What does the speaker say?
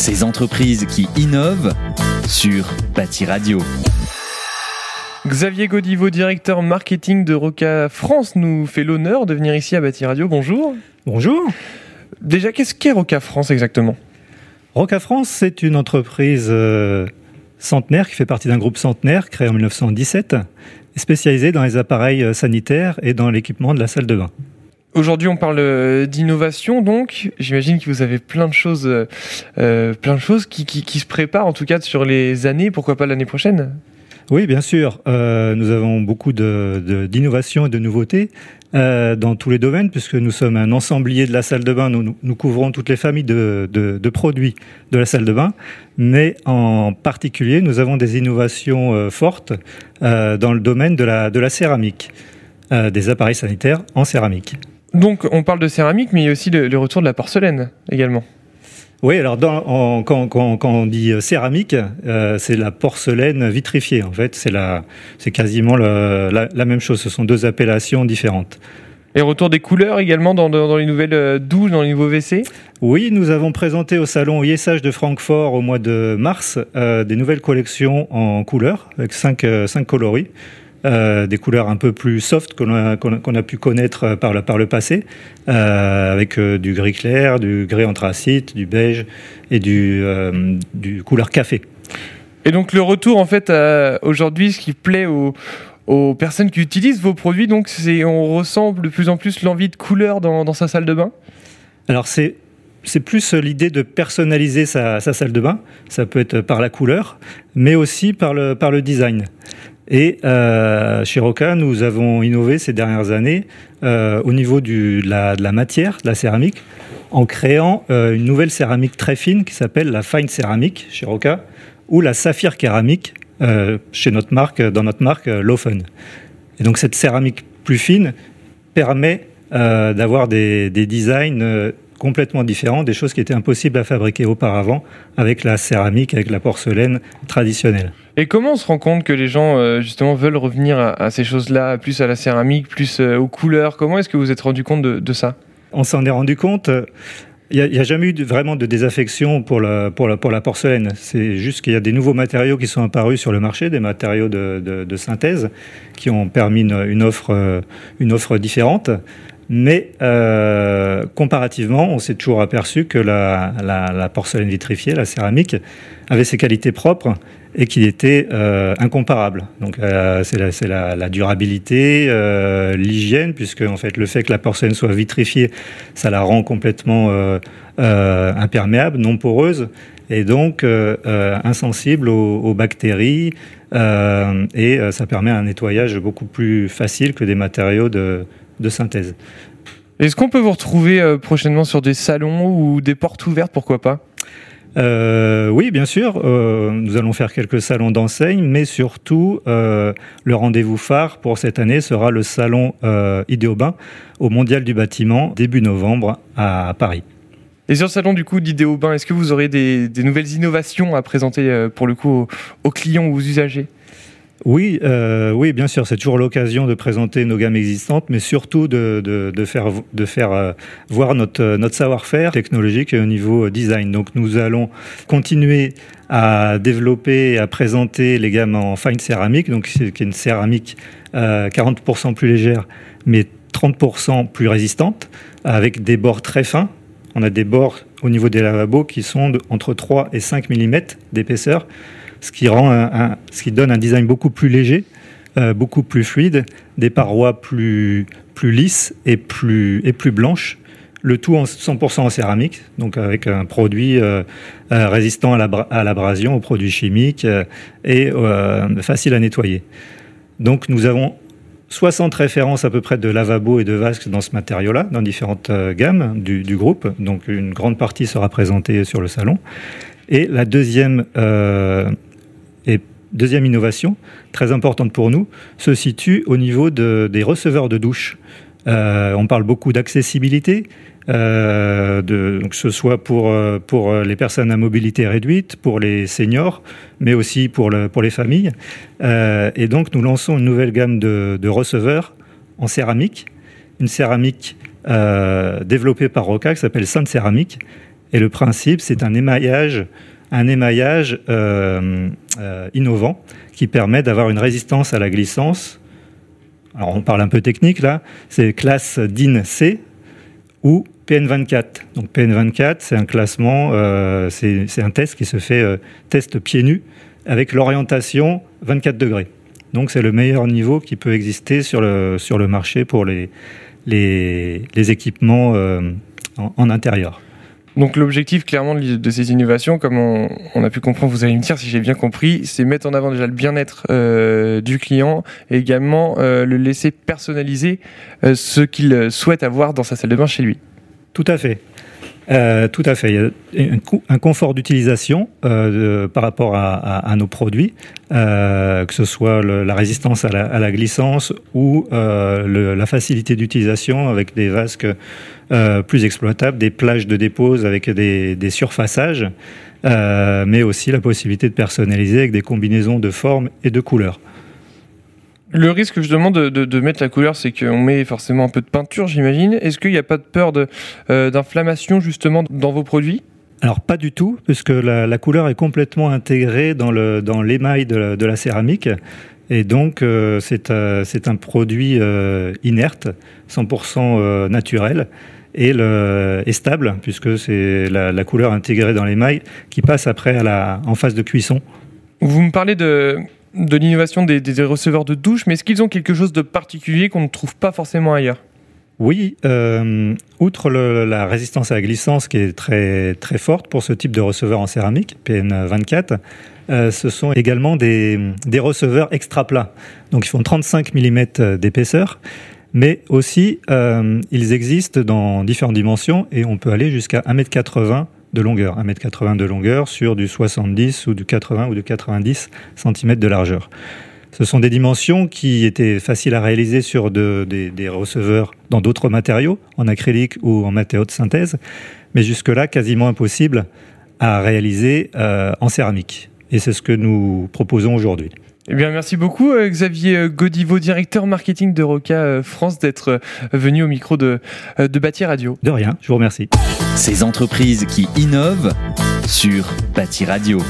Ces entreprises qui innovent sur Bâti Radio. Xavier Godivo, directeur marketing de Roca France, nous fait l'honneur de venir ici à Bâti Radio. Bonjour. Bonjour. Déjà, qu'est-ce qu'est Roca France exactement? Roca France, c'est une entreprise euh, centenaire qui fait partie d'un groupe centenaire créé en 1917, spécialisée dans les appareils euh, sanitaires et dans l'équipement de la salle de bain. Aujourd'hui, on parle euh, d'innovation, donc j'imagine que vous avez plein de choses, euh, plein de choses qui, se préparent, en tout cas sur les années, pourquoi pas l'année prochaine? Oui, bien sûr. Euh, nous avons beaucoup d'innovations et de nouveautés euh, dans tous les domaines, puisque nous sommes un ensemblier de la salle de bain. Nous, couvrons toutes les familles de, produits de la salle de bain, mais en particulier, nous avons des innovations euh, fortes euh, dans le domaine de la, céramique, euh, des appareils sanitaires en céramique. Donc, on parle de céramique, mais il y a aussi le, le retour de la porcelaine également. Oui, alors dans, en, quand, quand, quand, on dit céramique, euh, c'est la porcelaine vitrifiée. En fait, c'est la, c'est quasiment le, la, la, même chose. Ce sont deux appellations différentes. Et retour des couleurs également dans, dans, dans les nouvelles douches, dans les nouveaux WC? Oui, nous avons présenté au salon ISH de Francfort au mois de mars euh, des nouvelles collections en couleurs avec cinq, euh, cinq coloris. Euh, des couleurs un peu plus soft qu'on a, qu a, qu a, pu connaître par le, par le passé, euh, avec euh, du gris clair, du gris anthracite, du beige et du, euh, du couleur café. Et donc le retour en fait aujourd'hui, ce qui plaît aux, aux, personnes qui utilisent vos produits, donc c'est on ressent de plus en plus l'envie de couleur dans, dans sa salle de bain? Alors c'est c'est plus l'idée de personnaliser sa, sa, salle de bain. Ça peut être par la couleur, mais aussi par le, par le design. Et euh, chez Roca, nous avons innové ces dernières années euh, au niveau du, de, la, de, la, matière, de la céramique, en créant euh, une nouvelle céramique très fine qui s'appelle la fine céramique chez Roca, ou la saphir céramique euh, chez notre marque, dans notre marque euh, Lofen. Et donc cette céramique plus fine permet euh, d'avoir des, des, designs complètement différents, des choses qui étaient impossibles à fabriquer auparavant avec la céramique, avec la porcelaine traditionnelle. Et comment on se rend compte que les gens euh, justement veulent revenir à, ces choses-là, plus à la céramique, plus euh, aux couleurs? Comment est-ce que vous êtes rendu compte de, ça? On s'en est rendu compte. Il n'y a, jamais eu vraiment de désaffection pour la, porcelaine. C'est juste qu'il y a des nouveaux matériaux qui sont apparus sur le marché, des matériaux de, synthèse, qui ont permis une, offre, différente. Mais euh, comparativement, on s'est toujours aperçu que la, porcelaine vitrifiée, la céramique, avait ses qualités propres et qu'il était euh, incomparable. Donc euh, c'est la, durabilité, euh, l'hygiène, puisque en fait le fait que la porcelaine soit vitrifiée, ça la rend complètement imperméable, non poreuse, et donc insensible aux, bactéries, et ça permet un nettoyage beaucoup plus facile que des matériaux de synthèse. Est-ce qu'on peut vous retrouver prochainement sur des salons ou des portes ouvertes, pourquoi pas? Euh, oui, bien sûr. Euh, nous allons faire quelques salons d'enseigne, mais surtout, euh, le rendez-vous phare pour cette année sera le salon Idéobain au Mondial du bâtiment, début novembre à Paris. Et sur le salon du coup d'Idéobain, est-ce que vous aurez des, nouvelles innovations à présenter pour le coup aux clients ou aux usagers? Oui, euh, oui, bien sûr, c'est toujours l'occasion de présenter nos gammes existantes, mais surtout de, de, faire, de faire euh, voir notre, notre savoir-faire technologique au niveau design. Donc nous allons continuer à développer et à présenter les gammes en fine céramique, donc c'est une céramique euh, 40% plus légère, mais 30% plus résistante, avec des bords très fins. On a des bords au niveau des lavabos qui sont entre 3 et 5 mm d'épaisseur ce qui, rend un, ce qui donne un design beaucoup plus léger, euh, beaucoup plus fluide, des parois plus, plus lisses et plus, et plus blanches. Le tout en 100% en céramique, donc avec un produit euh, euh, résistant à l'abrasion, aux produits chimiques et facile à nettoyer. Donc nous avons 60 références à peu près de lavabo et de vasques dans ce matériau-là, dans différentes gammes du, groupe. Donc une grande partie sera présentée sur le salon. Et la deuxième deuxième innovation, très importante pour nous, se situe au niveau de, des receveurs de douche. Euh, on parle beaucoup d'accessibilité, euh, que ce soit pour, pour les personnes à mobilité réduite, pour les seniors, mais aussi pour, le, pour les familles. Euh, et donc nous lançons une nouvelle gamme de, receveurs en céramique, une céramique euh, développée par Roca qui s'appelle Sainte Céramique Et le principe, c'est un émaillage, un émaillage euh, euh, innovant qui permet d'avoir une résistance à la glissance. Alors on parle un peu technique là, c'est classe DIN C ou PN24. Donc PN24, c'est un classement, euh, c'est un test qui se fait test pieds nus avec l'orientation 24 degrés. Donc c'est le meilleur niveau qui peut exister sur le, sur le marché pour les, les, équipements en, en intérieur. Donc l'objectif clairement de, ces innovations, comme on, a pu comprendre, vous allez me dire si j'ai bien compris, c'est mettre en avant déjà le bien-être euh, du client et également euh, le laisser personnaliser euh, ce qu'il souhaite avoir dans sa salle de bain chez lui. Tout à fait. Tout à fait. Il y a un, confort d'utilisation par rapport à, nos produits, que ce soit la résistance à la, glissance ou la facilité d'utilisation avec des vasques euh, plus exploitables, des plages de dépose avec des, surfaçages, euh, mais aussi la possibilité de personnaliser avec des combinaisons de formes et de couleurs. Le risque que je demande de, mettre la couleur, c'est qu'on met forcément un peu de peinture, j'imagine. Est-ce qu'il n'y a pas de peur euh, d'inflammation justement dans vos produits? Alors pas du tout, puisque la, couleur est complètement intégrée dans l'émail dans de, la céramique. Et donc, c'est un produit inerte, 100% naturel, et le, stable, puisque c'est la, couleur intégrée dans l'émail qui passe après à la, en phase de cuisson. Vous me parlez de, de l'innovation des, des, receveurs de douche, mais est-ce qu'ils ont quelque chose de particulier qu'on ne trouve pas forcément ailleurs? Oui, euh, outre la résistance à la glissance qui est très, très forte pour ce type de receveur en céramique, PN24, euh, ce sont également des, des receveurs extra plats. Donc ils font 35 mm d'épaisseur mais aussi euh, ils existent dans différentes dimensions et on peut aller jusqu'à 1m80 de longueur, 1m80 de longueur sur du 70 ou du 80 ou du 90 cm de largeur. Ce sont des dimensions qui étaient faciles à réaliser sur des, receveurs dans d'autres matériaux, en acrylique ou en matériaux de synthèse, mais jusque-là quasiment impossible à réaliser euh, en céramique. Et c'est ce que nous proposons aujourd'hui. Eh bien, merci beaucoup, euh, Xavier euh, Godivo, directeur marketing de Roca euh, France, d'être venu au micro de, de Bâti Radio. De rien, je vous remercie. Ces entreprises qui innovent sur Bâti Radio.